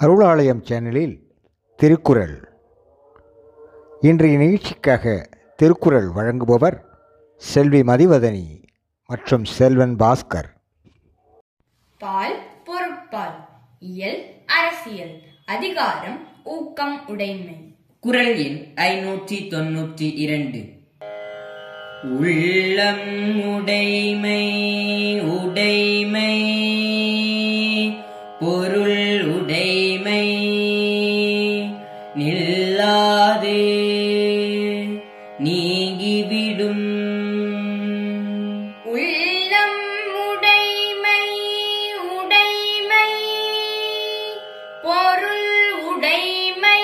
அருளாலயம் சேனலில் திருக்குறள். இன்றைய நிகழ்ச்சிக்காக திருக்குறள் வழங்குபவர் செல்வி மதிவதனி மற்றும் செல்வன் பாஸ்கர். பால் பொருட்பால் இயல் அரசியல் அதிகாரம் ஊக்கம் உடைமை. குரல் எண் ஐநூற்றி தொன்னூற்றி இரண்டு உள்ளம் உடைமை உடைமை உடைமை நில்லாது நீங்கிவிடும். உள்ளம் உடைமை உடைமை பொருள் உடைமை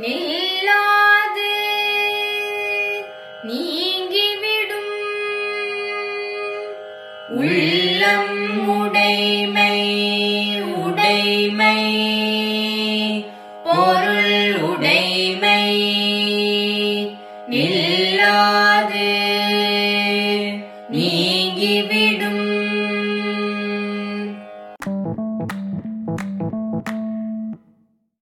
நில்லாது நீங்கிவிடும். உள்ளம் உடைமை உடைமை பொருள் உடைமை நில்லாது நீங்கிவிடும்.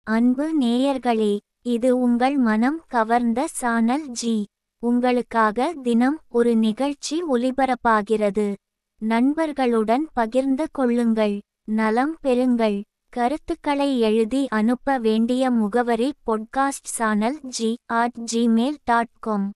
அன்பு நேயர்களே இது உங்கள் மனம் கவர்ந்த சானல் ஜி. உங்களுக்காக தினம் ஒரு நிகழ்ச்சி ஒலிபரப்பாகிறது நண்பர்களுடன் பகிர்ந்து கொள்ளுங்கள். நலம் பெறுங்கள். கருத்துக்களை எழுதி அனுப்ப வேண்டிய முகவரி podcast channel G at Gmail dot com